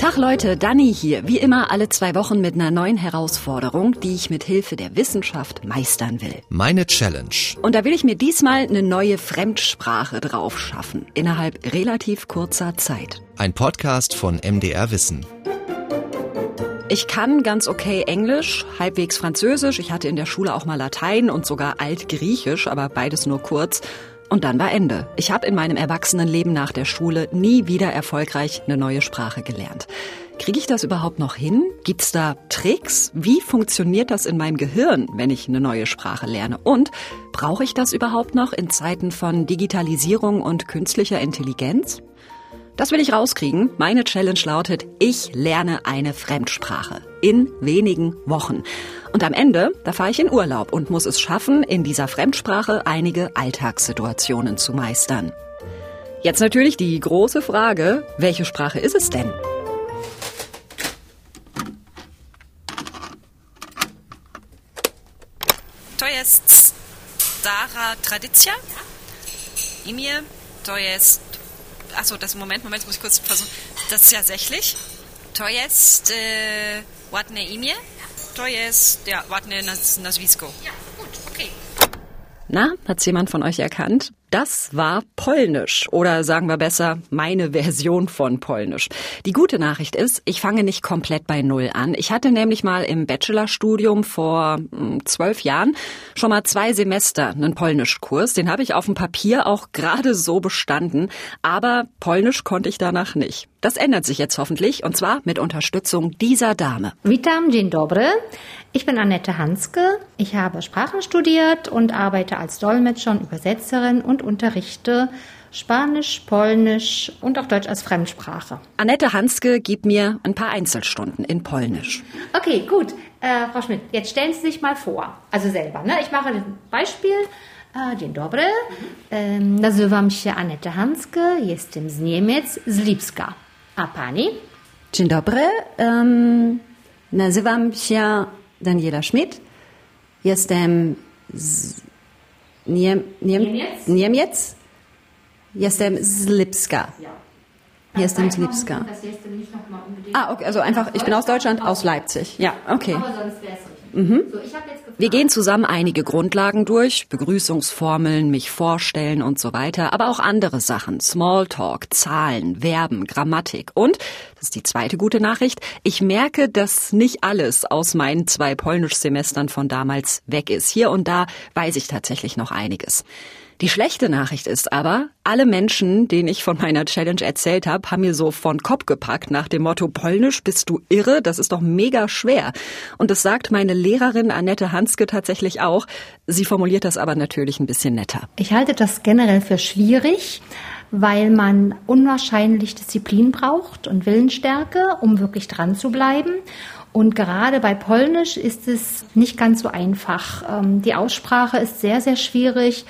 Tag Leute, Dani hier. Wie immer alle zwei Wochen mit einer neuen Herausforderung, die ich mit Hilfe der Wissenschaft meistern will. Meine Challenge. Und da will ich mir diesmal eine neue Fremdsprache drauf schaffen. Innerhalb relativ kurzer Zeit. Ein Podcast von MDR Wissen. Ich kann ganz okay Englisch, halbwegs Französisch. Ich hatte in der Schule auch mal Latein und sogar Altgriechisch, aber beides nur kurz. Und dann war Ende. Ich habe in meinem Erwachsenenleben nach der Schule nie wieder erfolgreich eine neue Sprache gelernt. Kriege ich das überhaupt noch hin? Gibt's da Tricks? Wie funktioniert das in meinem Gehirn, wenn ich eine neue Sprache lerne? Und brauche ich das überhaupt noch in Zeiten von Digitalisierung und künstlicher Intelligenz? Das will ich rauskriegen. Meine Challenge lautet, ich lerne eine Fremdsprache in wenigen Wochen. Und am Ende, da fahre ich in Urlaub und muss es schaffen, in dieser Fremdsprache einige Alltagssituationen zu meistern. Jetzt natürlich die große Frage, welche Sprache ist es denn? To jest stara tradycja. Imię to jest achso, das Moment, Moment, muss ich kurz versuchen. Das ist ja sächlich. To jest äh, ładne imię. To jest, ja, ładne naz nazwisko. Ja, gut, okay. Na, hat's jemand von euch erkannt? Das war Polnisch oder sagen wir besser meine Version von Polnisch. Die gute Nachricht ist, ich fange nicht komplett bei Null an. Ich hatte nämlich mal im Bachelorstudium vor hm, zwölf Jahren schon mal zwei Semester einen Polnischkurs. Den habe ich auf dem Papier auch gerade so bestanden, aber Polnisch konnte ich danach nicht. Das ändert sich jetzt hoffentlich und zwar mit Unterstützung dieser Dame. Witam, dzień dobry. Ich bin Annette Hanske. Ich habe Sprachen studiert und arbeite als Dolmetscher und Übersetzerin und unterrichte Spanisch, Polnisch und auch Deutsch als Fremdsprache. Annette Hanske gibt mir ein paar Einzelstunden in Polnisch. Okay, gut. Äh, Frau Schmidt, jetzt stellen Sie sich mal vor, also selber. Ne? Ich mache ein Beispiel. E, Dzień dobry. E, Nazywam się Aneta Hanske, jestem z Niemiec, z Lipska. A pani? Dzień dobry. Um, nazywam się Daniela Schmidt. Jestem z Niem Niem Niemiec. Jestem z Lipska. Jestem z Lipska. Ah, okay, also einfach, ich bin aus Deutschland, aus Leipzig. Ja, okay. Aber sonst wäre es richtig. Mhm. So. Wir gehen zusammen einige Grundlagen durch, Begrüßungsformeln, mich vorstellen und so weiter, aber auch andere Sachen, Smalltalk, Zahlen, Verben, Grammatik und, das ist die zweite gute Nachricht, ich merke, dass nicht alles aus meinen zwei Polnischsemestern von damals weg ist. Hier und da weiß ich tatsächlich noch einiges. Die schlechte Nachricht ist aber, alle Menschen, denen ich von meiner Challenge erzählt habe, haben mir so von Kopf gepackt nach dem Motto Polnisch, bist du irre? Das ist doch mega schwer. Und das sagt meine Lehrerin Annette Hanske tatsächlich auch. Sie formuliert das aber natürlich ein bisschen netter. Ich halte das generell für schwierig, weil man unwahrscheinlich Disziplin braucht und Willensstärke, um wirklich dran zu bleiben. Und gerade bei Polnisch ist es nicht ganz so einfach. Ähm, Die Aussprache ist sehr, sehr schwierig.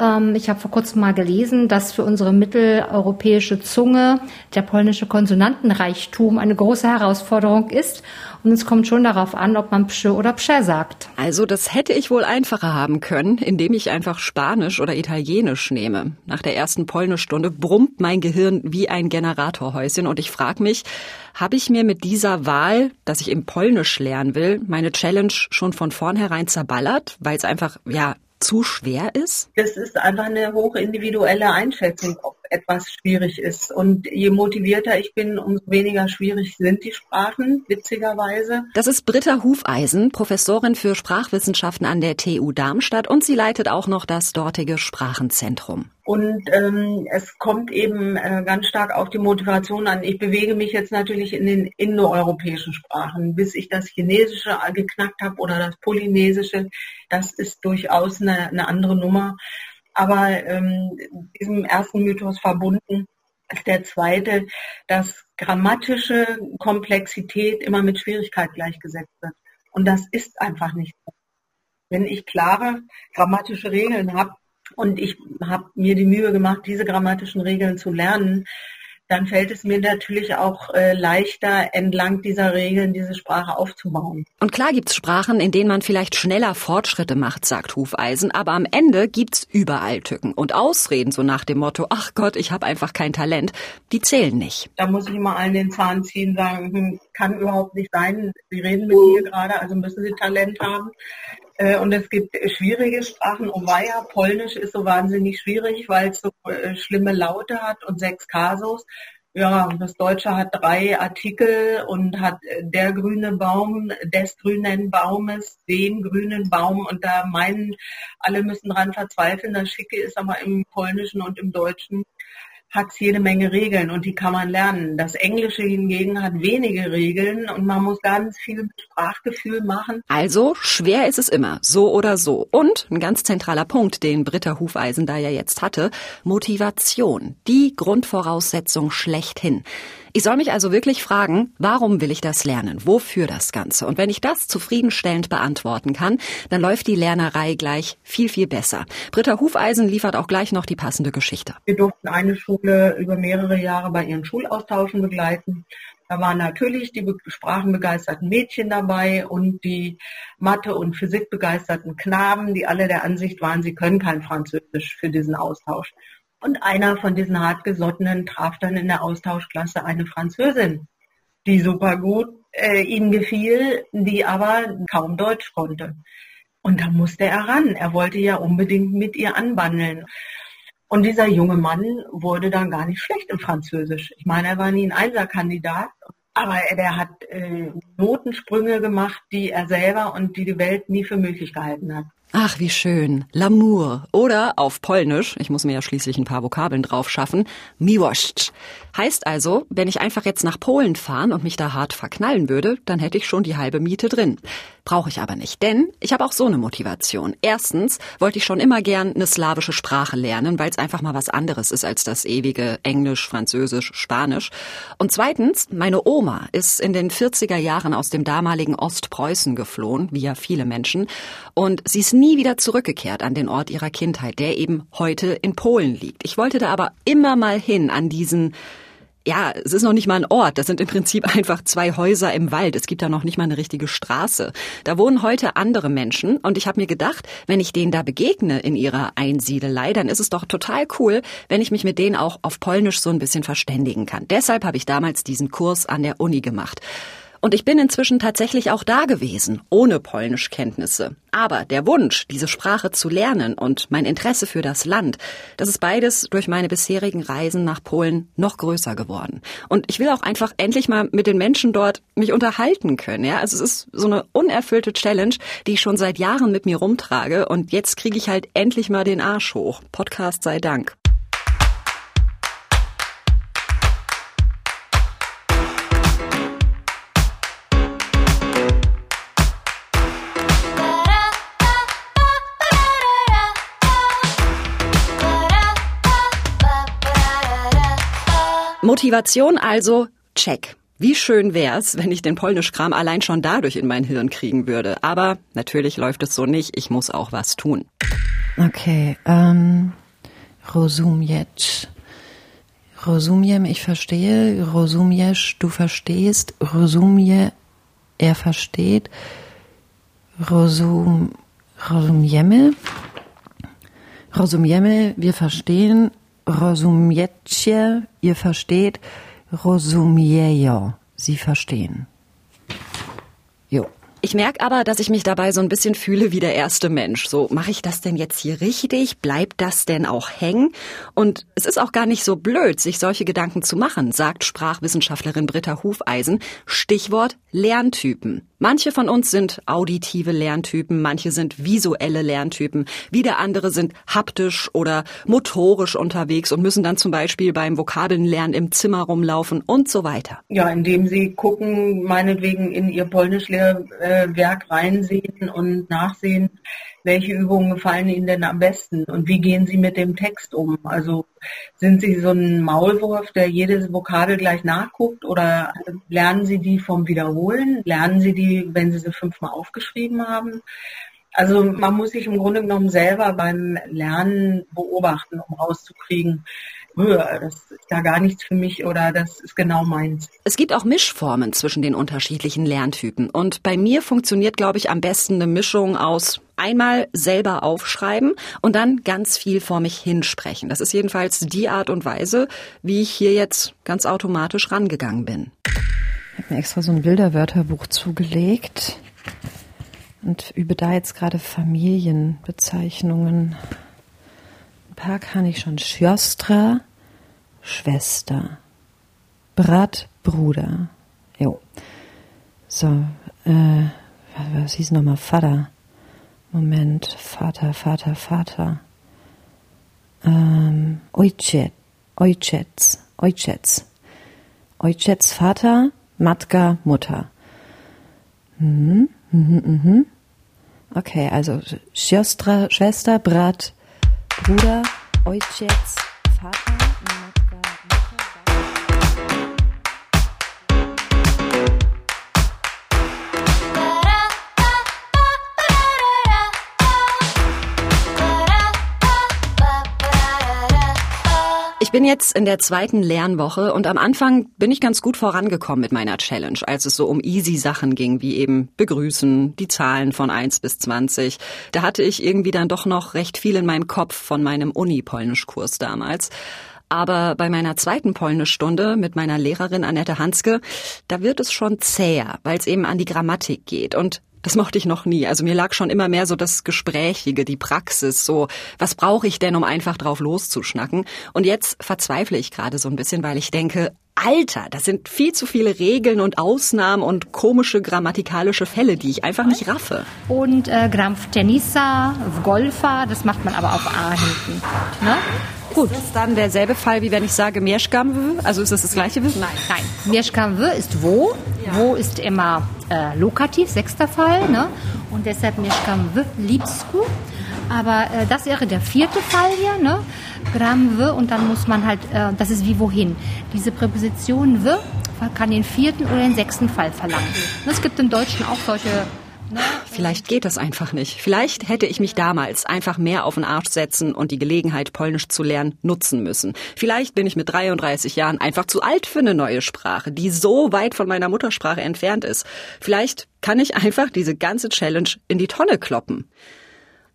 Ähm, Ich habe vor kurzem mal gelesen, dass für unsere mitteleuropäische Zunge der polnische Konsonantenreichtum eine große Herausforderung ist. Und es kommt schon darauf an, ob man Psche oder Psche sagt. Also das hätte ich wohl einfacher haben können, indem ich einfach Spanisch oder Italienisch nehme. Nach der ersten Polnischstunde brummt mein Gehirn wie ein Generatorhäuschen und ich frage mich, habe ich mir mit dieser Wahl, dass ich im Polnisch lernen will, meine Challenge schon von vornherein zerballert, weil es einfach, ja, zu schwer ist? Das ist einfach eine hochindividuelle Einschätzung, ob etwas schwierig ist. Und je motivierter ich bin, umso weniger schwierig sind die Sprachen, witzigerweise. Das ist Britta Hufeisen, Professorin für Sprachwissenschaften an der TU Darmstadt und sie leitet auch noch das dortige Sprachenzentrum. Und ähm, es kommt eben äh, ganz stark auf die Motivation an. Ich bewege mich jetzt natürlich in den indoeuropäischen Sprachen, bis ich das Chinesische geknackt habe oder das Polynesische. Das ist durchaus eine, eine andere Nummer. Aber ähm, diesem ersten Mythos verbunden ist der zweite, dass grammatische Komplexität immer mit Schwierigkeit gleichgesetzt wird. Und das ist einfach nicht so. Wenn ich klare grammatische Regeln habe und ich habe mir die Mühe gemacht, diese grammatischen Regeln zu lernen, dann fällt es mir natürlich auch äh, leichter, entlang dieser Regeln diese Sprache aufzubauen. Und klar gibt's Sprachen, in denen man vielleicht schneller Fortschritte macht, sagt Hufeisen, aber am Ende gibt's überall Tücken und Ausreden, so nach dem Motto, ach Gott, ich habe einfach kein Talent, die zählen nicht. Da muss ich immer allen den Zahn ziehen, sagen, hm, kann überhaupt nicht sein, Sie reden mit mir gerade, also müssen Sie Talent haben. Äh, und es gibt schwierige Sprachen. Owaja, Polnisch ist so wahnsinnig schwierig, weil es so äh, schlimme Laute hat und sechs Kasos. Ja, das Deutsche hat drei Artikel und hat äh, der grüne Baum, des grünen Baumes, den grünen Baum. Und da meinen, alle müssen dran verzweifeln. Das Schicke ist aber im Polnischen und im Deutschen hat es jede Menge Regeln und die kann man lernen. Das Englische hingegen hat wenige Regeln und man muss ganz viel Sprachgefühl machen. Also schwer ist es immer, so oder so. Und ein ganz zentraler Punkt, den Britta Hufeisen da ja jetzt hatte, Motivation. Die Grundvoraussetzung schlechthin. Ich soll mich also wirklich fragen, warum will ich das lernen? Wofür das Ganze? Und wenn ich das zufriedenstellend beantworten kann, dann läuft die Lernerei gleich viel, viel besser. Britta Hufeisen liefert auch gleich noch die passende Geschichte. Wir durften eine Schule über mehrere Jahre bei ihren Schulaustauschen begleiten. Da waren natürlich die sprachenbegeisterten Mädchen dabei und die Mathe- und Physikbegeisterten Knaben, die alle der Ansicht waren, sie können kein Französisch für diesen Austausch. Und einer von diesen hartgesottenen traf dann in der Austauschklasse eine Französin, die super gut äh, ihm gefiel, die aber kaum Deutsch konnte. Und da musste er ran. Er wollte ja unbedingt mit ihr anbandeln. Und dieser junge Mann wurde dann gar nicht schlecht im Französisch. Ich meine, er war nie ein Einserkandidat, aber der hat äh, Notensprünge gemacht, die er selber und die die Welt nie für möglich gehalten hat. Ach, wie schön. L'amour. Oder auf Polnisch, ich muss mir ja schließlich ein paar Vokabeln drauf schaffen, miłość. Heißt also, wenn ich einfach jetzt nach Polen fahren und mich da hart verknallen würde, dann hätte ich schon die halbe Miete drin. Brauche ich aber nicht, denn ich habe auch so eine Motivation. Erstens wollte ich schon immer gern eine slawische Sprache lernen, weil es einfach mal was anderes ist als das ewige Englisch, Französisch, Spanisch. Und zweitens, meine Oma ist in den 40er Jahren aus dem damaligen Ostpreußen geflohen, wie ja viele Menschen, und sie ist nie wieder zurückgekehrt an den Ort ihrer Kindheit, der eben heute in Polen liegt. Ich wollte da aber immer mal hin an diesen ja, es ist noch nicht mal ein Ort. Das sind im Prinzip einfach zwei Häuser im Wald. Es gibt da noch nicht mal eine richtige Straße. Da wohnen heute andere Menschen und ich habe mir gedacht, wenn ich denen da begegne in ihrer Einsiedelei, dann ist es doch total cool, wenn ich mich mit denen auch auf Polnisch so ein bisschen verständigen kann. Deshalb habe ich damals diesen Kurs an der Uni gemacht. Und ich bin inzwischen tatsächlich auch da gewesen, ohne Polnischkenntnisse. Aber der Wunsch, diese Sprache zu lernen und mein Interesse für das Land, das ist beides durch meine bisherigen Reisen nach Polen noch größer geworden. Und ich will auch einfach endlich mal mit den Menschen dort mich unterhalten können. Ja, also es ist so eine unerfüllte Challenge, die ich schon seit Jahren mit mir rumtrage. Und jetzt kriege ich halt endlich mal den Arsch hoch. Podcast sei Dank. Motivation also, check. Wie schön wär's, wenn ich den Polnischkram allein schon dadurch in mein Hirn kriegen würde. Aber natürlich läuft es so nicht. Ich muss auch was tun. Okay, ähm, rozumieć. Rozumiem, ich verstehe. Rozumiesz, du verstehst. Rozumie, er versteht. Rozum, rozumiemy. Rozumiemy, wir verstehen rozumiecie, ihr versteht, rozumiejo, sie verstehen. Jo. Ich merke aber, dass ich mich dabei so ein bisschen fühle wie der erste Mensch. So, mache ich das denn jetzt hier richtig? Bleibt das denn auch hängen? Und es ist auch gar nicht so blöd, sich solche Gedanken zu machen, sagt Sprachwissenschaftlerin Britta Hufeisen. Stichwort Lerntypen. Manche von uns sind auditive Lerntypen, manche sind visuelle Lerntypen, wieder andere sind haptisch oder motorisch unterwegs und müssen dann zum Beispiel beim Vokabelnlernen im Zimmer rumlaufen und so weiter. Ja, indem sie gucken, meinetwegen in ihr Polnischlehrwerk reinsehen und nachsehen, welche Übungen gefallen Ihnen denn am besten und wie gehen Sie mit dem Text um? Also sind Sie so ein Maulwurf, der jedes Vokabel gleich nachguckt oder lernen Sie die vom Wiederholen? Lernen Sie die, wenn Sie sie fünfmal aufgeschrieben haben? Also man muss sich im Grunde genommen selber beim Lernen beobachten, um rauszukriegen, das ist ja gar nichts für mich oder das ist genau meins. Es gibt auch Mischformen zwischen den unterschiedlichen Lerntypen. Und bei mir funktioniert, glaube ich, am besten eine Mischung aus einmal selber aufschreiben und dann ganz viel vor mich hinsprechen. Das ist jedenfalls die Art und Weise, wie ich hier jetzt ganz automatisch rangegangen bin. Mir extra so ein Bilderwörterbuch zugelegt und übe da jetzt gerade Familienbezeichnungen. Ein paar kann ich schon. Schjostra, Schwester. Brat, Bruder. Jo. So, äh, was, was hieß nochmal? Vater. Moment, Vater, Vater, Vater. Ähm, Ojciec, Ojciec, Ojciec. Ojciec, Vater, Matka, Mutter. Mhm, mhm, mhm. Okay, also Siostra, Schwester, Brat, Bruder, Ojciec, bin jetzt in der zweiten Lernwoche und am Anfang bin ich ganz gut vorangekommen mit meiner Challenge, als es so um easy Sachen ging, wie eben begrüßen, die Zahlen von 1 bis 20. Da hatte ich irgendwie dann doch noch recht viel in meinem Kopf von meinem Uni-Polnischkurs damals. Aber bei meiner zweiten Polnischstunde mit meiner Lehrerin Annette Hanske, da wird es schon zäher, weil es eben an die Grammatik geht. Und das mochte ich noch nie. Also mir lag schon immer mehr so das Gesprächige, die Praxis, so was brauche ich denn, um einfach drauf loszuschnacken? Und jetzt verzweifle ich gerade so ein bisschen, weil ich denke, Alter, das sind viel zu viele Regeln und Ausnahmen und komische grammatikalische Fälle, die ich einfach nicht raffe. Und äh, Gram w Tenisa, w Golfa, das macht man aber auf A hinten. Ne? Gut. Ist das dann derselbe Fall, wie wenn ich sage Mieszkam? Also ist das das gleiche? Nein, nein. Mieszkam ist wo. Wo ist immer äh, Lokativ, sechster Fall. Ne? Und deshalb Mieszkam liebst du. Aber äh, das wäre der vierte Fall hier, ne? Gram w und dann muss man halt, äh, das ist wie wohin. Diese Präposition w kann den vierten oder den sechsten Fall verlangen. Es gibt im Deutschen auch solche? Vielleicht geht das einfach nicht. Vielleicht hätte ich mich damals einfach mehr auf den Arsch setzen und die Gelegenheit, Polnisch zu lernen, nutzen müssen. Vielleicht bin ich mit 33 Jahren einfach zu alt für eine neue Sprache, die so weit von meiner Muttersprache entfernt ist. Vielleicht kann ich einfach diese ganze Challenge in die Tonne kloppen.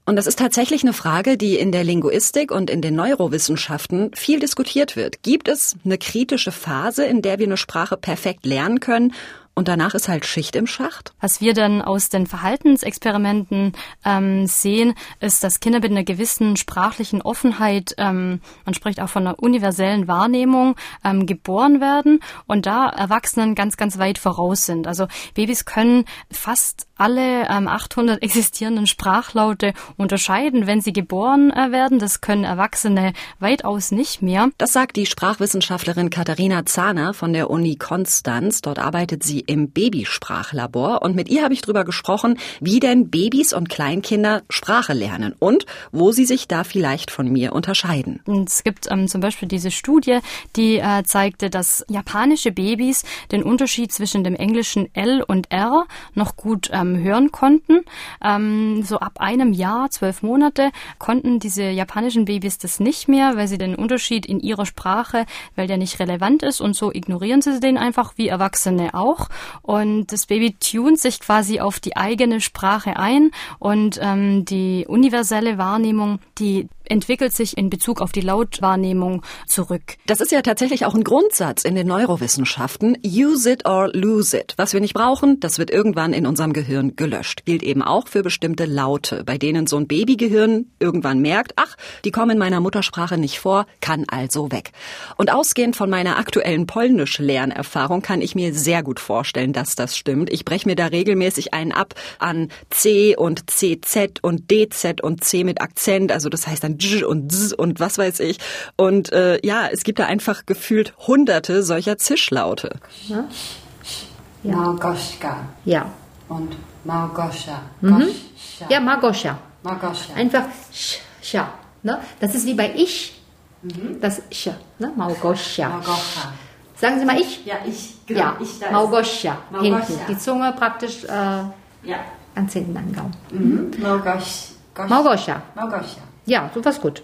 Und das ist tatsächlich eine Frage, die in der Linguistik und in den Neurowissenschaften viel diskutiert wird. Gibt es eine kritische Phase, in der wir eine Sprache perfekt lernen können und danach ist halt Schicht im Schacht? Was wir dann aus den Verhaltensexperimenten ähm, sehen, ist, dass Kinder mit einer gewissen sprachlichen Offenheit, ähm, man spricht auch von einer universellen Wahrnehmung, ähm, geboren werden und da Erwachsenen ganz, ganz weit voraus sind. Also Babys können fast alle ähm, 800 existierenden Sprachlaute unterscheiden, wenn sie geboren äh, werden. Das können Erwachsene weitaus nicht mehr. Das sagt die Sprachwissenschaftlerin Katharina Zahner von der Uni Konstanz. Dort arbeitet sie im Babysprachlabor und mit ihr habe ich darüber gesprochen, wie denn Babys und Kleinkinder Sprache lernen und wo sie sich da vielleicht von mir unterscheiden. Es gibt ähm, zum Beispiel diese Studie, die äh, zeigte, dass japanische Babys den Unterschied zwischen dem englischen L und R noch gut ähm, hören konnten. Ähm, so ab einem Jahr, zwölf Monate, konnten diese japanischen Babys das nicht mehr, weil sie den Unterschied in ihrer Sprache, weil der nicht relevant ist und so ignorieren sie den einfach wie Erwachsene auch. Und das Baby tunt sich quasi auf die eigene Sprache ein. Und ähm, die universelle Wahrnehmung, die entwickelt sich in Bezug auf die Lautwahrnehmung zurück. Das ist ja tatsächlich auch ein Grundsatz in den Neurowissenschaften. Use it or lose it. Was wir nicht brauchen, das wird irgendwann in unserem Gehirn gelöscht. Gilt eben auch für bestimmte Laute, bei denen so ein Babygehirn irgendwann merkt, ach, die kommen in meiner Muttersprache nicht vor, kann also weg. Und ausgehend von meiner aktuellen Polnisch-Lernerfahrung kann ich mir sehr gut vorstellen, dass das stimmt. Ich breche mir da regelmäßig einen ab an C und CZ und DZ und C mit Akzent. Also das heißt dann Dж und Z und was weiß ich. Und äh, ja, es gibt da einfach gefühlt hunderte solcher Zischlaute. Ja. Małgorzka Ja. und Małgosia. Mhm. Ja, Margoscha. Małgosia. Einfach sch, scha. Ne? Das ist wie bei ich. Das sch, ne? Małgosia. Sagen Sie mal ich. Ja, ich. Ja, ich da Małgosia. Hinten. Die Zunge praktisch äh, Ja. ganz hinten am Gaumen. Mhm. Małgoś. Goś- Małgosia. Ja, sowas gut.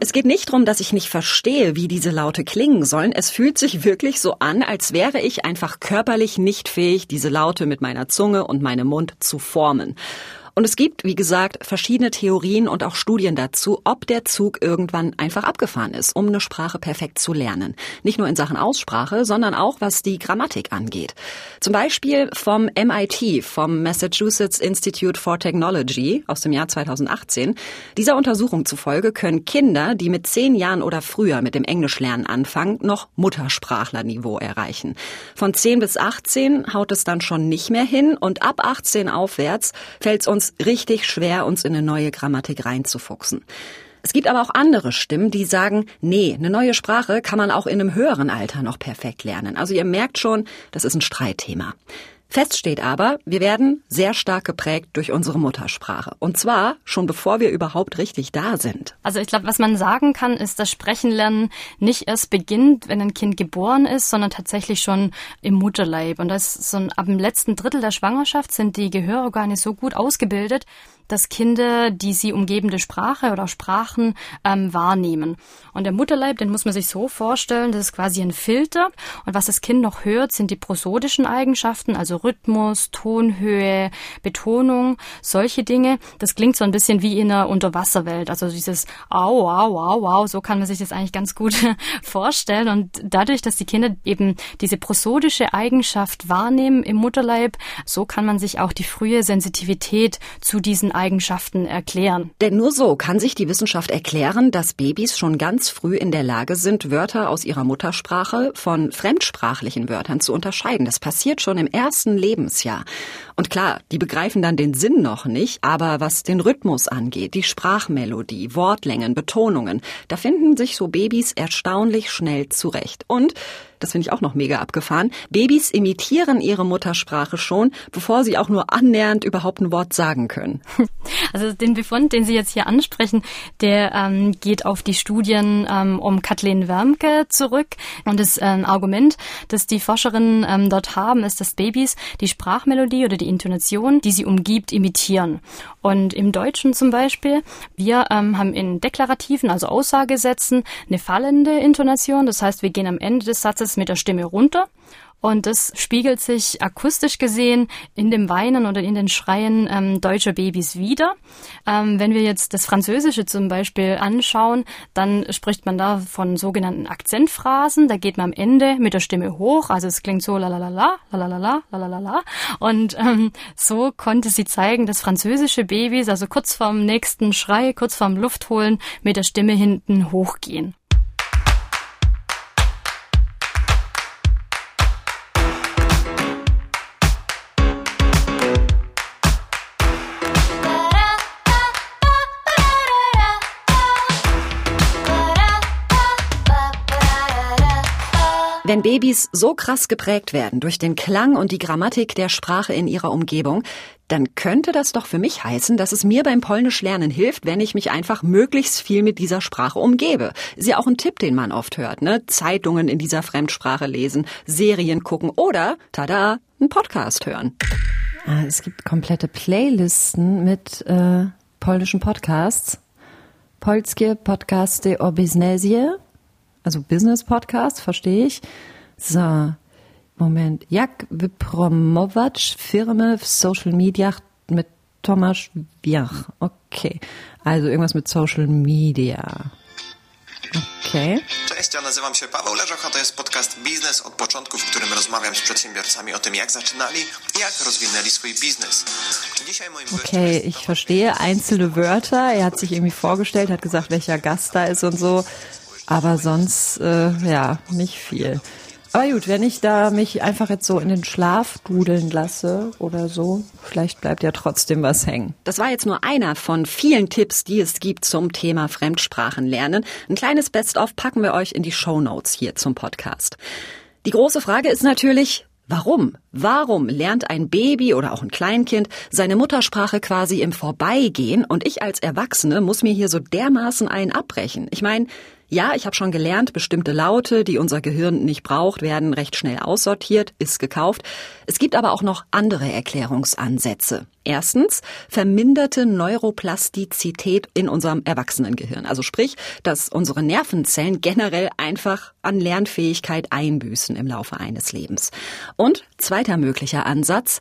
Es geht nicht darum, dass ich nicht verstehe, wie diese Laute klingen sollen. Es fühlt sich wirklich so an, als wäre ich einfach körperlich nicht fähig, diese Laute mit meiner Zunge und meinem Mund zu formen. Und es gibt, wie gesagt, verschiedene Theorien und auch Studien dazu, ob der Zug irgendwann einfach abgefahren ist, um eine Sprache perfekt zu lernen. Nicht nur in Sachen Aussprache, sondern auch was die Grammatik angeht. Zum Beispiel vom MIT, vom Massachusetts Institute for Technology aus dem Jahr 2018. Dieser Untersuchung zufolge können Kinder, die mit zehn Jahren oder früher mit dem Englischlernen anfangen, noch Muttersprachlerniveau erreichen. Von 10 bis 18 haut es dann schon nicht mehr hin und ab 18 aufwärts fällt es uns richtig schwer, uns in eine neue Grammatik reinzufuchsen. Es gibt aber auch andere Stimmen, die sagen, nee, eine neue Sprache kann man auch in einem höheren Alter noch perfekt lernen. Also ihr merkt schon, das ist ein Streitthema. Fest steht aber, wir werden sehr stark geprägt durch unsere Muttersprache. Und zwar schon bevor wir überhaupt richtig da sind. Also ich glaube, was man sagen kann, ist, dass Sprechenlernen nicht erst beginnt, wenn ein Kind geboren ist, sondern tatsächlich schon im Mutterleib. Und das ist so ein, ab dem letzten Drittel der Schwangerschaft sind die Gehörorgane so gut ausgebildet, dass Kinder die sie umgebende Sprache oder Sprachen ähm, wahrnehmen. Und der Mutterleib, den muss man sich so vorstellen, das ist quasi ein Filter. Und was das Kind noch hört, sind die prosodischen Eigenschaften, also Rhythmus, Tonhöhe, Betonung, solche Dinge. Das klingt so ein bisschen wie in einer Unterwasserwelt. Also dieses Au, au, au, au, so kann man sich das eigentlich ganz gut vorstellen. Und dadurch, dass die Kinder eben diese prosodische Eigenschaft wahrnehmen im Mutterleib, so kann man sich auch die frühe Sensitivität zu diesen Eigenschaften erklären. Denn nur so kann sich die Wissenschaft erklären, dass Babys schon ganz früh in der Lage sind, Wörter aus ihrer Muttersprache von fremdsprachlichen Wörtern zu unterscheiden. Das passiert schon im ersten Lebensjahr. Und klar, die begreifen dann den Sinn noch nicht, aber was den Rhythmus angeht, die Sprachmelodie, Wortlängen, Betonungen, da finden sich so Babys erstaunlich schnell zurecht. Und das finde ich auch noch mega abgefahren. Babys imitieren ihre Muttersprache schon, bevor sie auch nur annähernd überhaupt ein Wort sagen können. Also den Befund, den Sie jetzt hier ansprechen, der ähm, geht auf die Studien ähm, um Kathleen Wermke zurück. Und das ähm, Argument, das die Forscherinnen ähm, dort haben, ist, dass Babys die Sprachmelodie oder die Intonation, die sie umgibt, imitieren. Und im Deutschen zum Beispiel, wir ähm, haben in deklarativen, also Aussagesätzen, eine fallende Intonation. Das heißt, wir gehen am Ende des Satzes mit der Stimme runter. Und das spiegelt sich akustisch gesehen in dem Weinen oder in den Schreien ähm, deutscher Babys wieder. Ähm, wenn wir jetzt das Französische zum Beispiel anschauen, dann spricht man da von sogenannten Akzentphrasen. Da geht man am Ende mit der Stimme hoch. Also es klingt so la la la la, la la la la, la la Und ähm, so konnte sie zeigen, dass französische Babys also kurz vorm nächsten Schrei, kurz vorm Luftholen mit der Stimme hinten hochgehen. Wenn Babys so krass geprägt werden durch den Klang und die Grammatik der Sprache in ihrer Umgebung, dann könnte das doch für mich heißen, dass es mir beim Polnisch lernen hilft, wenn ich mich einfach möglichst viel mit dieser Sprache umgebe. Ist ja auch ein Tipp, den man oft hört, ne? Zeitungen in dieser Fremdsprache lesen, Serien gucken oder, tada, einen Podcast hören. Ah, es gibt komplette Playlisten mit äh, polnischen Podcasts. Polskie Podcasty o biznesie also Business Podcast, verstehe ich. So, Moment. Jak wypromować firmy w social mediach mit Tomasz Wiach? Okay. Also irgendwas mit Social Media. Okay. Cześć, ja nazywam się Paweł Leżoch, a to jest podcast Biznes od początku, w którym rozmawiam z przedsiębiorcami o tym, jak zaczynali jak rozwinęli swój biznes. Dzisiaj moim Okay, ich verstehe einzelne Wörter. Er hat sich irgendwie vorgestellt, hat gesagt, welcher Gast da ist und so. Aber sonst, äh, ja, nicht viel. Aber gut, wenn ich da mich einfach jetzt so in den Schlaf dudeln lasse oder so, vielleicht bleibt ja trotzdem was hängen. Das war jetzt nur einer von vielen Tipps, die es gibt zum Thema Fremdsprachenlernen. Ein kleines Best-of packen wir euch in die Show Notes hier zum Podcast. Die große Frage ist natürlich, Warum? Warum lernt ein Baby oder auch ein Kleinkind seine Muttersprache quasi im Vorbeigehen und ich als Erwachsene muss mir hier so dermaßen einen abbrechen? Ich meine, Ja, ich habe schon gelernt, bestimmte Laute, die unser Gehirn nicht braucht, werden recht schnell aussortiert, ist gekauft. Es gibt aber auch noch andere Erklärungsansätze. Erstens verminderte Neuroplastizität in unserem Erwachsenengehirn. Also sprich, dass unsere Nervenzellen generell einfach an Lernfähigkeit einbüßen im Laufe eines Lebens. Und zweiter möglicher Ansatz,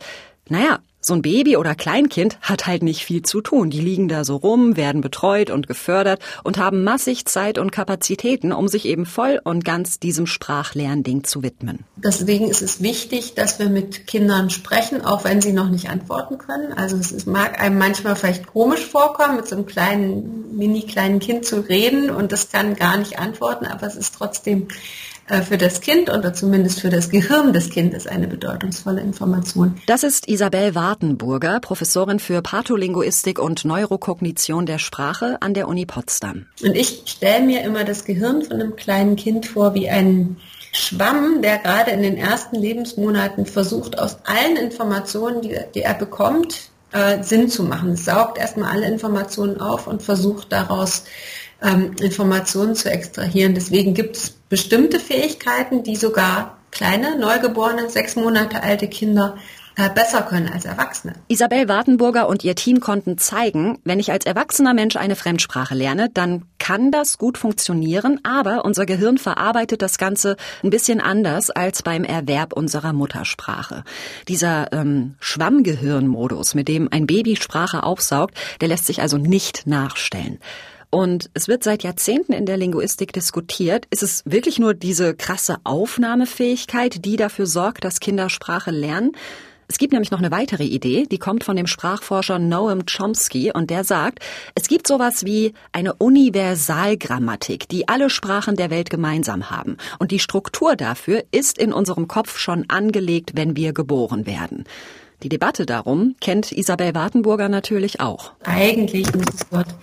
naja, so ein Baby oder Kleinkind hat halt nicht viel zu tun. Die liegen da so rum, werden betreut und gefördert und haben massig Zeit und Kapazitäten, um sich eben voll und ganz diesem Sprachlernding zu widmen. Deswegen ist es wichtig, dass wir mit Kindern sprechen, auch wenn sie noch nicht antworten können. Also es ist, mag einem manchmal vielleicht komisch vorkommen, mit so einem kleinen, mini kleinen Kind zu reden und das kann gar nicht antworten, aber es ist trotzdem für das Kind oder zumindest für das Gehirn des Kindes eine bedeutungsvolle Information. Das ist Isabel Wartenburger, Professorin für Patholinguistik und Neurokognition der Sprache an der Uni Potsdam. Und ich stelle mir immer das Gehirn von einem kleinen Kind vor wie ein Schwamm, der gerade in den ersten Lebensmonaten versucht, aus allen Informationen, die, die er bekommt, äh, Sinn zu machen. Es saugt erstmal alle Informationen auf und versucht daraus ähm, Informationen zu extrahieren. Deswegen gibt es bestimmte Fähigkeiten, die sogar kleine, neugeborene, sechs Monate alte Kinder äh, besser können als Erwachsene. Isabel Wartenburger und ihr Team konnten zeigen, wenn ich als erwachsener Mensch eine Fremdsprache lerne, dann kann das gut funktionieren, aber unser Gehirn verarbeitet das Ganze ein bisschen anders als beim Erwerb unserer Muttersprache. Dieser ähm, Schwammgehirnmodus, mit dem ein Baby Sprache aufsaugt, der lässt sich also nicht nachstellen. Und es wird seit Jahrzehnten in der Linguistik diskutiert. Ist es wirklich nur diese krasse Aufnahmefähigkeit, die dafür sorgt, dass Kinder Sprache lernen? Es gibt nämlich noch eine weitere Idee, die kommt von dem Sprachforscher Noam Chomsky und der sagt, es gibt sowas wie eine Universalgrammatik, die alle Sprachen der Welt gemeinsam haben. Und die Struktur dafür ist in unserem Kopf schon angelegt, wenn wir geboren werden. Die Debatte darum kennt Isabel Wartenburger natürlich auch. Eigentlich muss es dort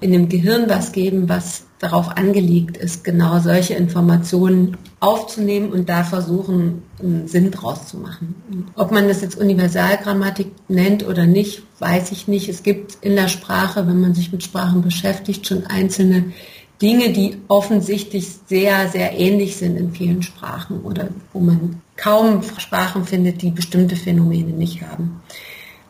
in dem Gehirn was geben, was darauf angelegt ist, genau solche Informationen aufzunehmen und da versuchen, einen Sinn draus zu machen. Ob man das jetzt Universalgrammatik nennt oder nicht, weiß ich nicht. Es gibt in der Sprache, wenn man sich mit Sprachen beschäftigt, schon einzelne Dinge, die offensichtlich sehr, sehr ähnlich sind in vielen Sprachen oder wo man kaum Sprachen findet, die bestimmte Phänomene nicht haben.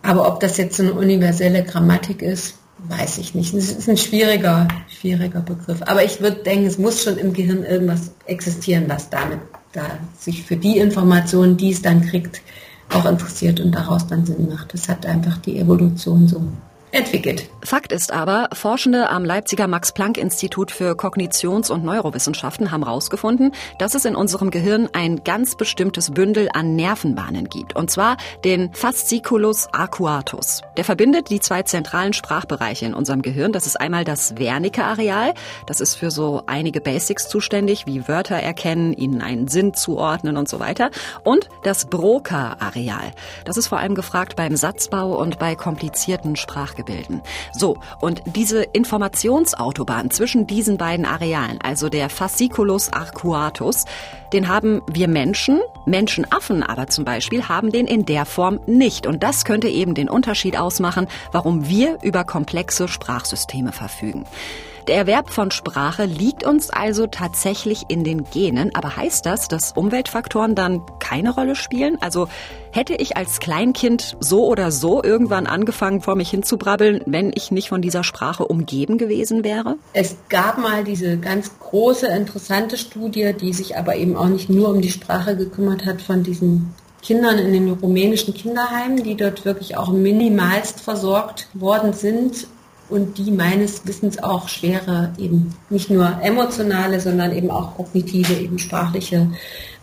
Aber ob das jetzt eine universelle Grammatik ist, weiß ich nicht. Das ist ein schwieriger, schwieriger Begriff. Aber ich würde denken, es muss schon im Gehirn irgendwas existieren, was damit da sich für die Informationen, die es dann kriegt, auch interessiert und daraus dann Sinn macht. Das hat einfach die Evolution so entwickelt. Fakt ist aber, Forschende am Leipziger Max-Planck-Institut für Kognitions- und Neurowissenschaften haben herausgefunden, dass es in unserem Gehirn ein ganz bestimmtes Bündel an Nervenbahnen gibt, und zwar den Fasciculus arcuatus. Der verbindet die zwei zentralen Sprachbereiche in unserem Gehirn. Das ist einmal das Wernicke-Areal, das ist für so einige Basics zuständig, wie Wörter erkennen, ihnen einen Sinn zuordnen und so weiter, und das Broca-Areal. Das ist vor allem gefragt beim Satzbau und bei komplizierten Sprachgebieten bilden. So, und diese Informationsautobahn zwischen diesen beiden Arealen, also der Fasciculus arcuatus, den haben wir Menschen, Menschenaffen aber zum Beispiel, haben den in der Form nicht. Und das könnte eben den Unterschied ausmachen, warum wir über komplexe Sprachsysteme verfügen. Der Erwerb von Sprache liegt uns also tatsächlich in den Genen, aber heißt das, dass Umweltfaktoren dann keine Rolle spielen? Also hätte ich als Kleinkind so oder so irgendwann angefangen, vor mich hinzubrabbeln, wenn ich nicht von dieser Sprache umgeben gewesen wäre? Es gab mal diese ganz große, interessante Studie, die sich aber eben auch nicht nur um die Sprache gekümmert hat von diesen Kindern in den rumänischen Kinderheimen, die dort wirklich auch minimalst versorgt worden sind und die meines Wissens auch schwere, eben nicht nur emotionale, sondern eben auch kognitive, eben sprachliche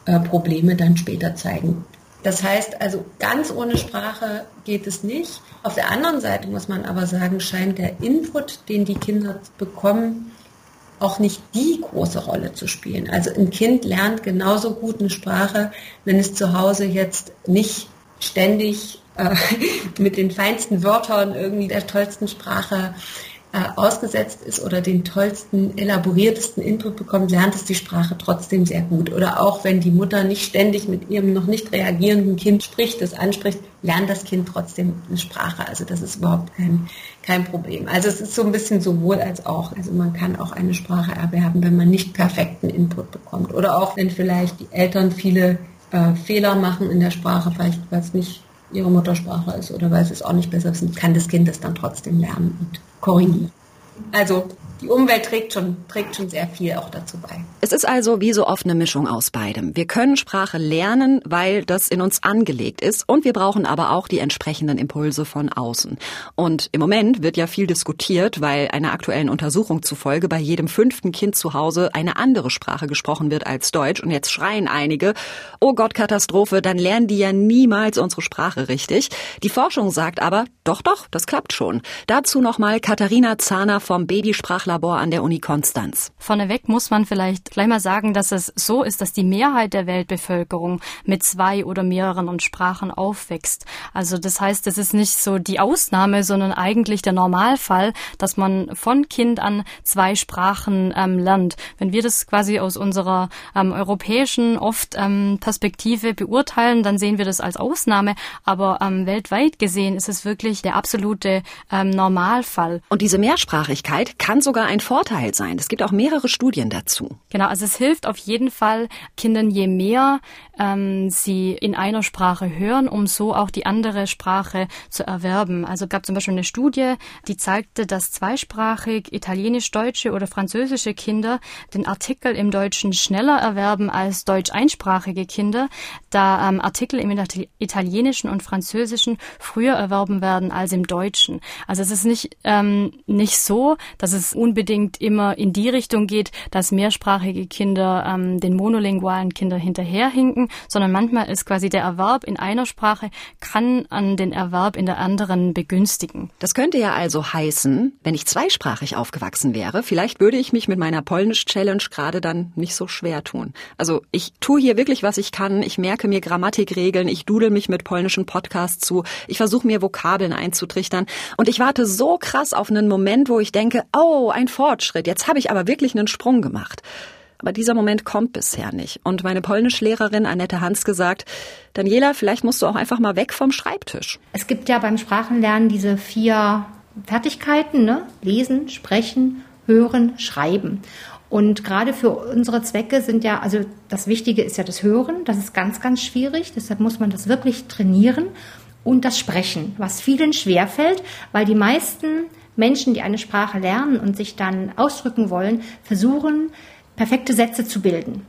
äh, Probleme dann später zeigen. Das heißt also, ganz ohne Sprache geht es nicht. Auf der anderen Seite muss man aber sagen, scheint der Input, den die Kinder bekommen, auch nicht die große Rolle zu spielen. Also ein Kind lernt genauso gut eine Sprache, wenn es zu Hause jetzt nicht ständig äh, mit den feinsten Wörtern irgendwie der tollsten Sprache äh, ausgesetzt ist oder den tollsten, elaboriertesten Input bekommt, lernt es die Sprache trotzdem sehr gut. Oder auch wenn die Mutter nicht ständig mit ihrem noch nicht reagierenden Kind spricht, das anspricht, lernt das Kind trotzdem eine Sprache. Also das ist überhaupt kein, kein Problem. Also es ist so ein bisschen sowohl als auch. Also man kann auch eine Sprache erwerben, wenn man nicht perfekten Input bekommt. Oder auch wenn vielleicht die Eltern viele äh, Fehler machen in der Sprache, vielleicht weil es nicht ihre Muttersprache ist oder weil sie es auch nicht besser wissen, kann das Kind es dann trotzdem lernen und korrigieren. Also die Umwelt trägt schon, trägt schon sehr viel auch dazu bei. Es ist also wie so oft eine Mischung aus beidem. Wir können Sprache lernen, weil das in uns angelegt ist und wir brauchen aber auch die entsprechenden Impulse von außen. Und im Moment wird ja viel diskutiert, weil einer aktuellen Untersuchung zufolge bei jedem fünften Kind zu Hause eine andere Sprache gesprochen wird als Deutsch. Und jetzt schreien einige, oh Gott, Katastrophe, dann lernen die ja niemals unsere Sprache richtig. Die Forschung sagt aber, doch, doch, das klappt schon. Dazu nochmal Katharina Zahner vom Babysprachler Labor an der Uni Konstanz. Vorneweg muss man vielleicht gleich mal sagen, dass es so ist, dass die Mehrheit der Weltbevölkerung mit zwei oder mehreren Sprachen aufwächst. Also das heißt, es ist nicht so die Ausnahme, sondern eigentlich der Normalfall, dass man von Kind an zwei Sprachen ähm, lernt. Wenn wir das quasi aus unserer ähm, europäischen oft ähm, Perspektive beurteilen, dann sehen wir das als Ausnahme. Aber ähm, weltweit gesehen ist es wirklich der absolute ähm, Normalfall. Und diese Mehrsprachigkeit kann sogar sogar ein Vorteil sein. Es gibt auch mehrere Studien dazu. Genau, also es hilft auf jeden Fall Kindern, je mehr ähm, sie in einer Sprache hören, um so auch die andere Sprache zu erwerben. Also gab zum Beispiel eine Studie, die zeigte, dass zweisprachig italienisch-deutsche oder französische Kinder den Artikel im Deutschen schneller erwerben als deutsch-einsprachige Kinder, da ähm, Artikel im Italienischen und Französischen früher erworben werden als im Deutschen. Also es ist nicht, ähm, nicht so, dass es unbedingt immer in die Richtung geht, dass mehrsprachige Kinder ähm, den monolingualen Kindern hinterherhinken, sondern manchmal ist quasi der Erwerb in einer Sprache kann an den Erwerb in der anderen begünstigen. Das könnte ja also heißen, wenn ich zweisprachig aufgewachsen wäre, vielleicht würde ich mich mit meiner Polnisch-Challenge gerade dann nicht so schwer tun. Also ich tue hier wirklich, was ich kann. Ich merke mir Grammatikregeln, ich dudel mich mit polnischen Podcasts zu, ich versuche mir Vokabeln einzutrichtern und ich warte so krass auf einen Moment, wo ich denke, oh, ein Fortschritt, jetzt habe ich aber wirklich einen Sprung gemacht. Aber dieser Moment kommt bisher nicht. Und meine Polnischlehrerin Annette Hans gesagt, Daniela, vielleicht musst du auch einfach mal weg vom Schreibtisch. Es gibt ja beim Sprachenlernen diese vier Fertigkeiten, ne? Lesen, sprechen, hören, schreiben. Und gerade für unsere Zwecke sind ja, also das Wichtige ist ja das Hören, das ist ganz, ganz schwierig, deshalb muss man das wirklich trainieren. Und das Sprechen, was vielen schwerfällt, weil die meisten Menschen, die eine Sprache lernen und sich dann ausdrücken wollen, versuchen, perfekte Sätze zu bilden.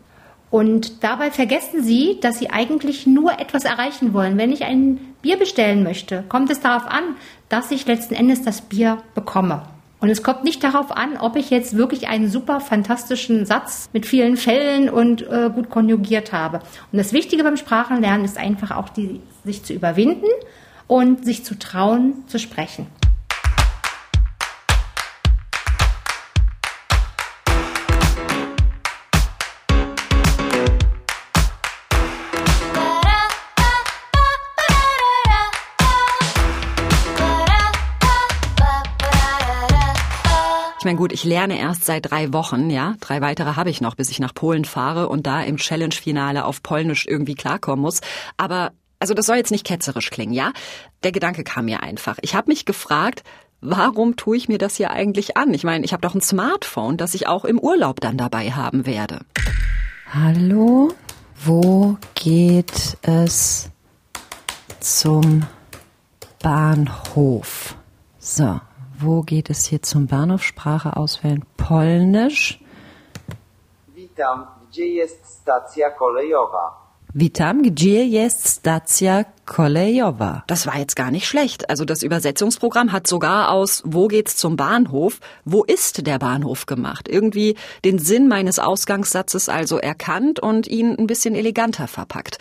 Und dabei vergessen sie, dass sie eigentlich nur etwas erreichen wollen. Wenn ich ein Bier bestellen möchte, kommt es darauf an, dass ich letzten Endes das Bier bekomme. Und es kommt nicht darauf an, ob ich jetzt wirklich einen super fantastischen Satz mit vielen Fällen und äh, gut konjugiert habe. Und das Wichtige beim Sprachenlernen ist einfach auch, die, sich zu überwinden und sich zu trauen, zu sprechen. Ich meine, gut, ich lerne erst seit drei Wochen, ja. Drei weitere habe ich noch, bis ich nach Polen fahre und da im Challenge-Finale auf Polnisch irgendwie klarkommen muss. Aber, also das soll jetzt nicht ketzerisch klingen, ja. Der Gedanke kam mir einfach. Ich habe mich gefragt, warum tue ich mir das hier eigentlich an? Ich meine, ich habe doch ein Smartphone, das ich auch im Urlaub dann dabei haben werde. Hallo, wo geht es zum Bahnhof? So, wo geht es hier zum Bahnhof? Sprache auswählen. Polnisch. Witam, gdzie jest stacja kolejowa? Witam, gdzie jest stacja kolejowa? Das war jetzt gar nicht schlecht. Also das Übersetzungsprogramm hat sogar aus Wo geht's zum Bahnhof? Wo ist der Bahnhof gemacht? Irgendwie den Sinn meines Ausgangssatzes also erkannt und ihn ein bisschen eleganter verpackt.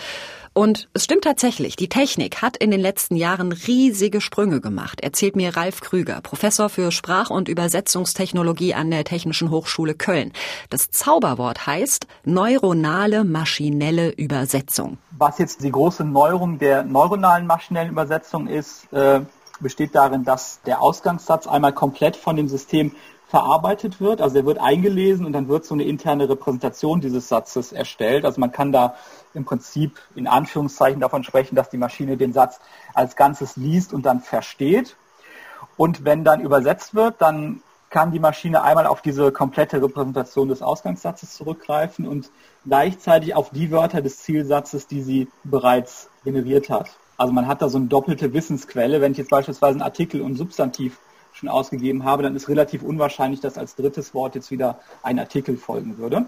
Und es stimmt tatsächlich, die Technik hat in den letzten Jahren riesige Sprünge gemacht, erzählt mir Ralf Krüger, Professor für Sprach- und Übersetzungstechnologie an der Technischen Hochschule Köln. Das Zauberwort heißt neuronale maschinelle Übersetzung. Was jetzt die große Neuerung der neuronalen maschinellen Übersetzung ist, äh, besteht darin, dass der Ausgangssatz einmal komplett von dem System verarbeitet wird. Also er wird eingelesen und dann wird so eine interne Repräsentation dieses Satzes erstellt. Also man kann da im Prinzip in Anführungszeichen davon sprechen, dass die Maschine den Satz als Ganzes liest und dann versteht. Und wenn dann übersetzt wird, dann kann die Maschine einmal auf diese komplette Repräsentation des Ausgangssatzes zurückgreifen und gleichzeitig auf die Wörter des Zielsatzes, die sie bereits generiert hat. Also man hat da so eine doppelte Wissensquelle. Wenn ich jetzt beispielsweise einen Artikel und Substantiv schon ausgegeben habe, dann ist relativ unwahrscheinlich, dass als drittes Wort jetzt wieder ein Artikel folgen würde.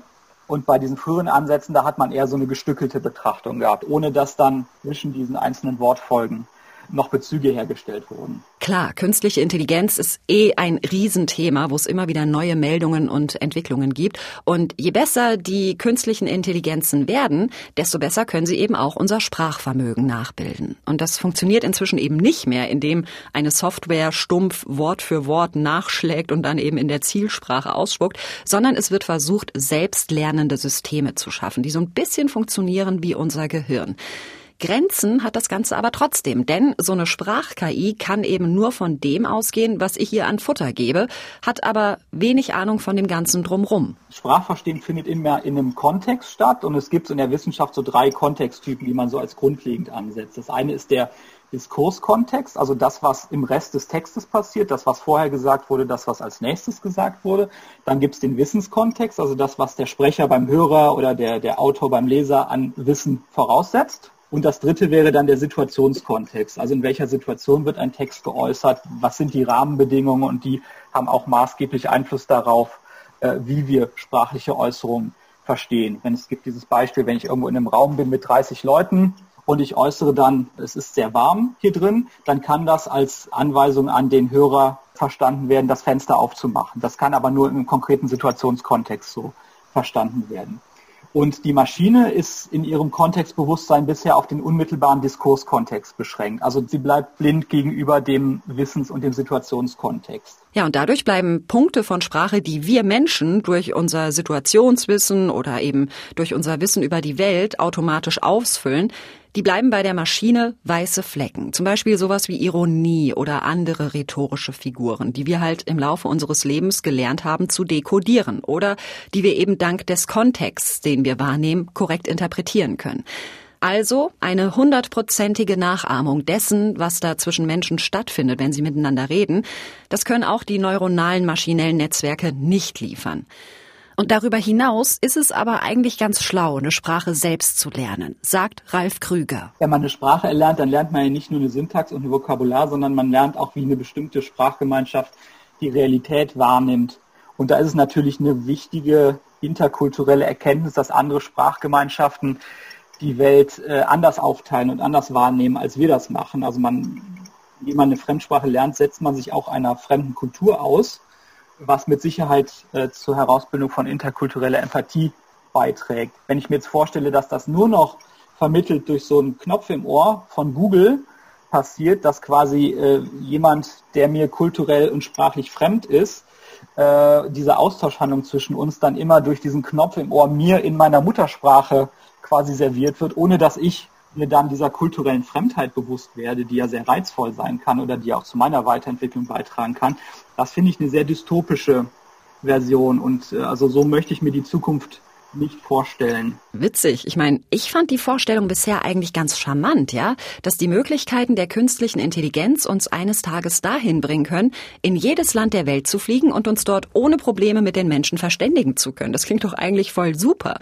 Und bei diesen früheren Ansätzen, da hat man eher so eine gestückelte Betrachtung gehabt, ohne dass dann zwischen diesen einzelnen Wortfolgen noch Bezüge hergestellt wurden. Klar, künstliche Intelligenz ist eh ein Riesenthema, wo es immer wieder neue Meldungen und Entwicklungen gibt. Und je besser die künstlichen Intelligenzen werden, desto besser können sie eben auch unser Sprachvermögen nachbilden. Und das funktioniert inzwischen eben nicht mehr, indem eine Software stumpf Wort für Wort nachschlägt und dann eben in der Zielsprache ausspuckt, sondern es wird versucht, selbstlernende Systeme zu schaffen, die so ein bisschen funktionieren wie unser Gehirn. Grenzen hat das Ganze aber trotzdem, denn so eine Sprach-KI kann eben nur von dem ausgehen, was ich ihr an Futter gebe, hat aber wenig Ahnung von dem Ganzen drumrum. Sprachverstehen findet immer in einem Kontext statt und es gibt in der Wissenschaft so drei Kontexttypen, die man so als grundlegend ansetzt. Das eine ist der Diskurskontext, also das, was im Rest des Textes passiert, das, was vorher gesagt wurde, das, was als nächstes gesagt wurde. Dann gibt es den Wissenskontext, also das, was der Sprecher beim Hörer oder der, der Autor beim Leser an Wissen voraussetzt. Und das dritte wäre dann der Situationskontext. Also in welcher Situation wird ein Text geäußert? Was sind die Rahmenbedingungen? Und die haben auch maßgeblich Einfluss darauf, äh, wie wir sprachliche Äußerungen verstehen. Wenn es gibt dieses Beispiel, wenn ich irgendwo in einem Raum bin mit 30 Leuten und ich äußere dann, es ist sehr warm hier drin, dann kann das als Anweisung an den Hörer verstanden werden, das Fenster aufzumachen. Das kann aber nur im konkreten Situationskontext so verstanden werden. Und die Maschine ist in ihrem Kontextbewusstsein bisher auf den unmittelbaren Diskurskontext beschränkt. Also sie bleibt blind gegenüber dem Wissens- und dem Situationskontext. Ja, und dadurch bleiben Punkte von Sprache, die wir Menschen durch unser Situationswissen oder eben durch unser Wissen über die Welt automatisch ausfüllen, die bleiben bei der Maschine weiße Flecken. Zum Beispiel sowas wie Ironie oder andere rhetorische Figuren, die wir halt im Laufe unseres Lebens gelernt haben zu dekodieren oder die wir eben dank des Kontexts, den wir wahrnehmen, korrekt interpretieren können. Also eine hundertprozentige Nachahmung dessen, was da zwischen Menschen stattfindet, wenn sie miteinander reden, das können auch die neuronalen maschinellen Netzwerke nicht liefern. Und darüber hinaus ist es aber eigentlich ganz schlau, eine Sprache selbst zu lernen, sagt Ralf Krüger. Wenn man eine Sprache erlernt, dann lernt man ja nicht nur eine Syntax und ein Vokabular, sondern man lernt auch, wie eine bestimmte Sprachgemeinschaft die Realität wahrnimmt. Und da ist es natürlich eine wichtige interkulturelle Erkenntnis, dass andere Sprachgemeinschaften die Welt äh, anders aufteilen und anders wahrnehmen, als wir das machen. Also man, wie man eine Fremdsprache lernt, setzt man sich auch einer fremden Kultur aus was mit Sicherheit äh, zur Herausbildung von interkultureller Empathie beiträgt. Wenn ich mir jetzt vorstelle, dass das nur noch vermittelt durch so einen Knopf im Ohr von Google passiert, dass quasi äh, jemand, der mir kulturell und sprachlich fremd ist, äh, diese Austauschhandlung zwischen uns dann immer durch diesen Knopf im Ohr mir in meiner Muttersprache quasi serviert wird, ohne dass ich mir dann dieser kulturellen Fremdheit bewusst werde, die ja sehr reizvoll sein kann oder die auch zu meiner Weiterentwicklung beitragen kann, das finde ich eine sehr dystopische Version und äh, also so möchte ich mir die Zukunft nicht vorstellen. Witzig. Ich meine, ich fand die Vorstellung bisher eigentlich ganz charmant, ja, dass die Möglichkeiten der künstlichen Intelligenz uns eines Tages dahin bringen können, in jedes Land der Welt zu fliegen und uns dort ohne Probleme mit den Menschen verständigen zu können. Das klingt doch eigentlich voll super.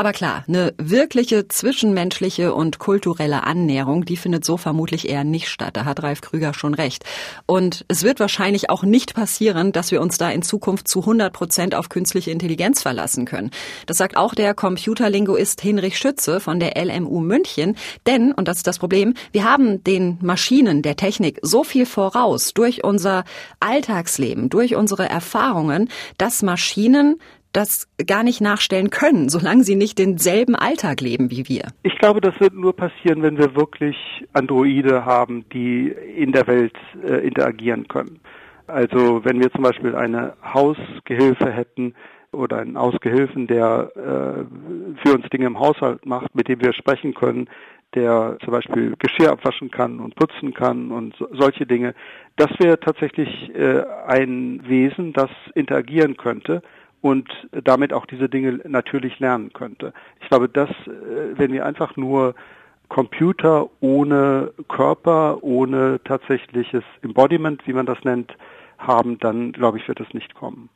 Aber klar, eine wirkliche zwischenmenschliche und kulturelle Annäherung, die findet so vermutlich eher nicht statt. Da hat Ralf Krüger schon recht. Und es wird wahrscheinlich auch nicht passieren, dass wir uns da in Zukunft zu 100 Prozent auf künstliche Intelligenz verlassen können. Das sagt auch der Computerlinguist Hinrich Schütze von der LMU München. Denn, und das ist das Problem, wir haben den Maschinen der Technik so viel voraus durch unser Alltagsleben, durch unsere Erfahrungen, dass Maschinen das gar nicht nachstellen können, solange sie nicht denselben Alltag leben wie wir. Ich glaube, das wird nur passieren, wenn wir wirklich Androide haben, die in der Welt äh, interagieren können. Also wenn wir zum Beispiel eine Hausgehilfe hätten oder einen Ausgehilfen, der äh, für uns Dinge im Haushalt macht, mit dem wir sprechen können, der zum Beispiel Geschirr abwaschen kann und putzen kann und so, solche Dinge. Das wäre tatsächlich äh, ein Wesen, das interagieren könnte und damit auch diese Dinge natürlich lernen könnte. Ich glaube, dass äh, wenn wir einfach nur Computer ohne Körper, ohne tatsächliches Embodiment, wie man das nennt, haben, dann glaube ich, wird es nicht kommen.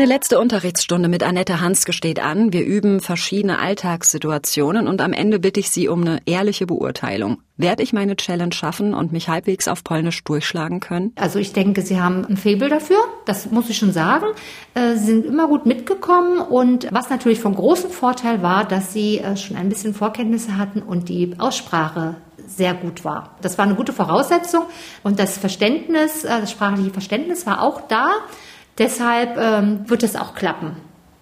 Meine letzte Unterrichtsstunde mit Annette Hanske steht an. Wir üben verschiedene Alltagssituationen und am Ende bitte ich Sie um eine ehrliche Beurteilung. Werde ich meine Challenge schaffen und mich halbwegs auf Polnisch durchschlagen können? Also ich denke, Sie haben ein Faible dafür, das muss ich schon sagen. Äh, Sie sind immer gut mitgekommen und was natürlich von großem Vorteil war, dass Sie äh, schon ein bisschen Vorkenntnisse hatten und die Aussprache sehr gut war. Das war eine gute Voraussetzung und das Verständnis, äh, das sprachliche Verständnis war auch da. Deshalb ähm, wird es auch klappen.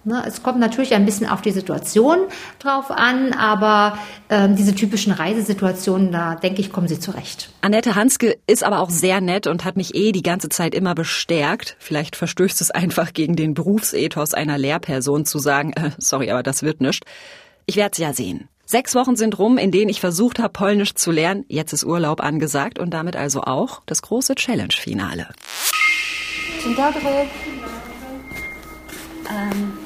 Ne, es kommt natürlich ein bisschen auf die Situation drauf an, aber ähm, diese typischen Reisesituationen, da denke ich, kommen Sie zurecht. Annette Hanske ist aber auch sehr nett und hat mich eh die ganze Zeit immer bestärkt. Vielleicht verstößt es einfach gegen den Berufsethos einer Lehrperson zu sagen, äh, sorry, aber das wird nichts. Ich werde es ja sehen. Sechs Wochen sind rum, in denen ich versucht habe, Polnisch zu lernen. Jetzt ist Urlaub angesagt und damit also auch das große Challenge-Finale. Dzień dobry. Um,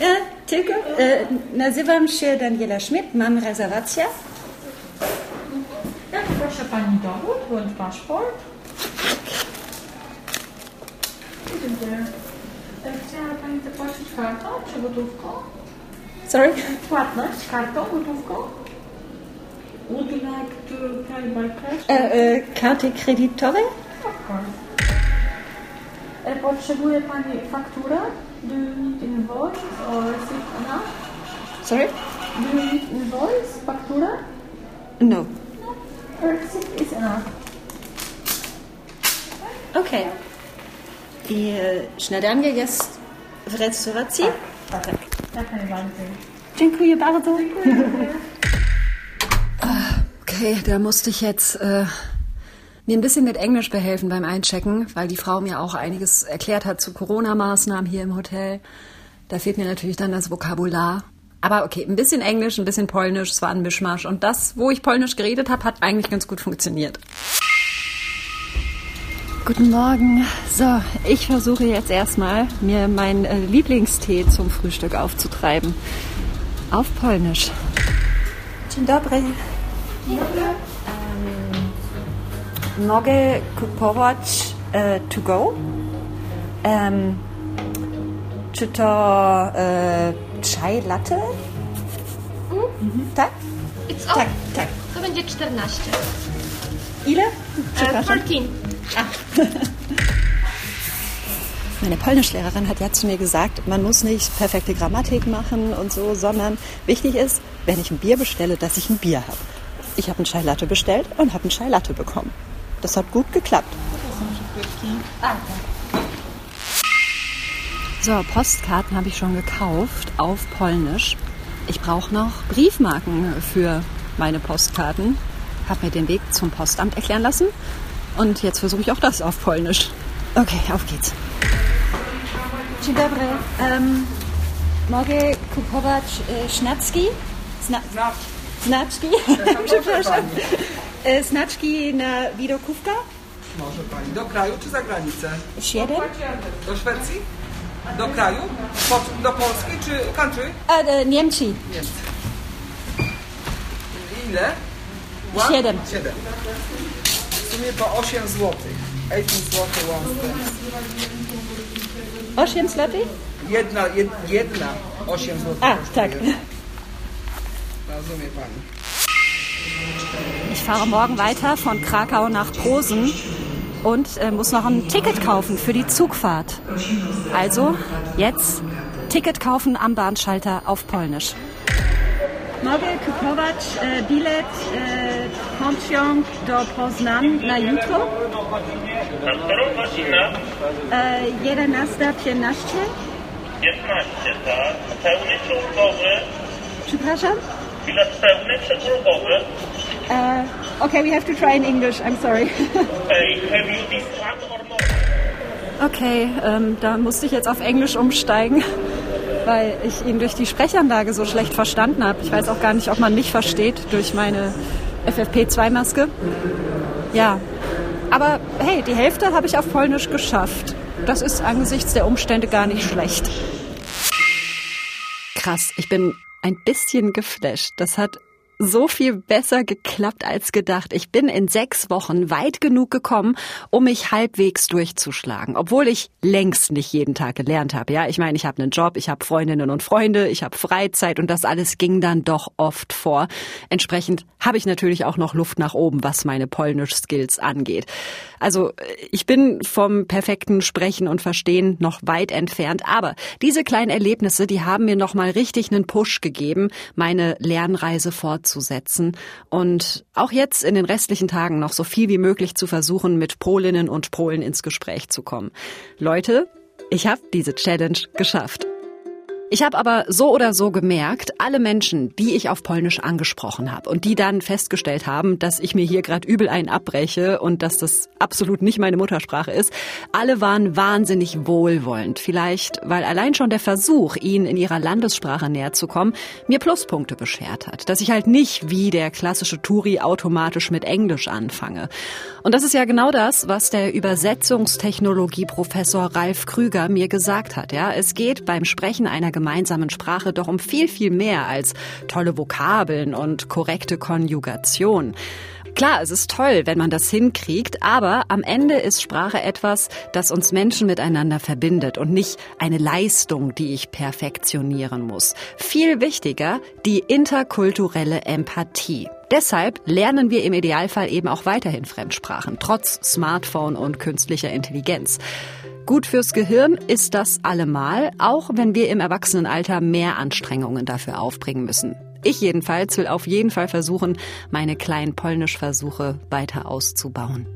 ja, tylko e, nazywam się Daniela Schmidt, mam rezerwację. Jak proszę Pani dowód bądź paszport? Dziękuję. Chciała Pani zapłacić kartą czy gotówką? Sorry? Płatność kartą, gotówką? Would you like to pay by cash? E, e, karty kredytowe? Of course. E, Potrzebuje Pani fakturę? Do you need invoice or receipt enough? Sorry? Do you need invoice, fakturę? No. No, receipt is enough. Okay. I e, śniadanie jest w restauracji? Tak, jak najbardziej. Dziękuję bardzo. Okay, da musste ich jetzt äh, mir ein bisschen mit Englisch behelfen beim Einchecken, weil die Frau mir auch einiges erklärt hat zu Corona-Maßnahmen hier im Hotel. Da fehlt mir natürlich dann das Vokabular. Aber okay, ein bisschen Englisch, ein bisschen Polnisch, es war ein Mischmasch. Und das, wo ich Polnisch geredet habe, hat eigentlich ganz gut funktioniert. Guten Morgen. So, ich versuche jetzt erstmal, mir meinen äh, Lieblingstee zum Frühstück aufzutreiben. Auf Polnisch. Dzień dobry. Um, mogę kupować e, to go? Um, czy to e, chai latte? Tak? It's Tak, tak. To będzie 14. Ile? Przepraszam. 14. Meine Polnischlehrerin hat ja zu mir gesagt, man muss nicht perfekte Grammatik machen und so, sondern wichtig ist, wenn ich ein Bier bestelle, dass ich ein Bier habe. Ich habe einen Chai Latte bestellt und habe einen Chai Latte bekommen. Das hat gut geklappt. So, Postkarten habe ich schon gekauft auf Polnisch. Ich brauche noch Briefmarken für meine Postkarten. Habe mir den Weg zum Postamt erklären lassen. Und jetzt versuche ich auch das auf Polnisch. Okay, auf geht's. Dzień dobry. Um, mogę kupować e, sznacki? Zna znaczki? Przepraszam. E, Znaczki na widokówka? Może pani. Do kraju czy za granicę? Siedem? Do Szwecji? Do kraju? Po, do Polski czy country? A, e, Niemcy. Ile? Siedem. Siedem. W sumie to 8 zł. 8 zł one Osiem złotych? Jedna, jed, jedna 8 zł. A, tak. Rozumie pani. Ich fahre morgen weiter von Krakau nach Posen und äh, muss noch ein Ticket kaufen für die Zugfahrt. Also jetzt Ticket kaufen am Bahnschalter auf Polnisch. Mogę kupować e, bilet e, pociąg do Poznań na jutro? E, 11.15? 15, tak? Pełny czołgowy. Przepraszam? Bilet pełny czy ulgowy? Uh, okay, we have to try in English. I'm sorry. Okay, ähm, da musste ich jetzt auf Englisch umsteigen, weil ich ihn durch die Sprechanlage so schlecht verstanden habe. Ich weiß auch gar nicht, ob man mich versteht durch meine FFP2-Maske. Ja, aber hey, die Hälfte habe ich auf Polnisch geschafft. Das ist angesichts der Umstände gar nicht schlecht. Krass, ich bin ein bisschen geflasht. Das hat so viel besser geklappt als gedacht. Ich bin in sechs Wochen weit genug gekommen, um mich halbwegs durchzuschlagen, obwohl ich längst nicht jeden Tag gelernt habe. Ja, ich meine, ich habe einen Job, ich habe Freundinnen und Freunde, ich habe Freizeit und das alles ging dann doch oft vor. Entsprechend habe ich natürlich auch noch Luft nach oben, was meine Polnisch-Skills angeht. Also ich bin vom perfekten Sprechen und Verstehen noch weit entfernt, aber diese kleinen Erlebnisse, die haben mir noch mal richtig einen Push gegeben, meine Lernreise fortzusetzen fortzusetzen und auch jetzt in den restlichen Tagen noch so viel wie möglich zu versuchen, mit Polinnen und Polen ins Gespräch zu kommen. Leute, ich habe diese Challenge geschafft. Ich habe aber so oder so gemerkt, alle Menschen, die ich auf Polnisch angesprochen habe und die dann festgestellt haben, dass ich mir hier gerade übel einen abbreche und dass das absolut nicht meine Muttersprache ist, alle waren wahnsinnig wohlwollend. Vielleicht, weil allein schon der Versuch, ihnen in ihrer Landessprache näher zu kommen, mir Pluspunkte beschert hat. Dass ich halt nicht wie der klassische Touri automatisch mit Englisch anfange. Und das ist ja genau das, was der Übersetzungstechnologie-Professor Ralf Krüger mir gesagt hat. Ja, es geht beim Sprechen einer gemeinsamen Sprache doch um viel, viel mehr als tolle Vokabeln und korrekte Konjugation. Klar, es ist toll, wenn man das hinkriegt, aber am Ende ist Sprache etwas, das uns Menschen miteinander verbindet und nicht eine Leistung, die ich perfektionieren muss. Viel wichtiger, die interkulturelle Empathie. Deshalb lernen wir im Idealfall eben auch weiterhin Fremdsprachen, trotz Smartphone und künstlicher Intelligenz. Gut fürs Gehirn ist das allemal, auch wenn wir im Erwachsenenalter mehr Anstrengungen dafür aufbringen müssen. Ich jedenfalls will auf jeden Fall versuchen, meine kleinen Polnischversuche weiter auszubauen.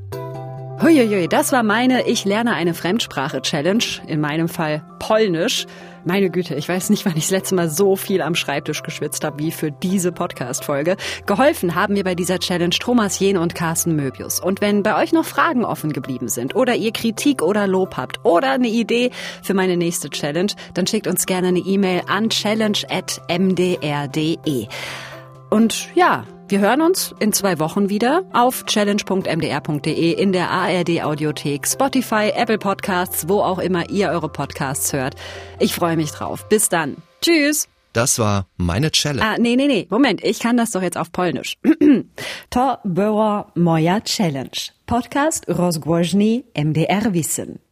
Huiuiui, das war meine Ich lerne eine Fremdsprache Challenge, in meinem Fall Polnisch. Meine Güte, ich weiß nicht, wann ich das letzte Mal so viel am Schreibtisch geschwitzt habe wie für diese Podcast-Folge. Geholfen haben mir bei dieser Challenge Thomas Jehn und Carsten Möbius. Und wenn bei euch noch Fragen offen geblieben sind oder ihr Kritik oder Lob habt oder eine Idee für meine nächste Challenge, dann schickt uns gerne eine E-Mail an challenge.mdr.de. Und ja, wir hören uns in zwei Wochen wieder auf challenge.mdr.de in der ARD Audiothek, Spotify, Apple Podcasts, wo auch immer ihr eure Podcasts hört. Ich freue mich drauf. Bis dann. Tschüss. Das war meine Challenge. Ah, nee, nee, nee. Moment, ich kann das doch jetzt auf Polnisch. to była moja challenge. Podcast rozgłośni MDR Wissen.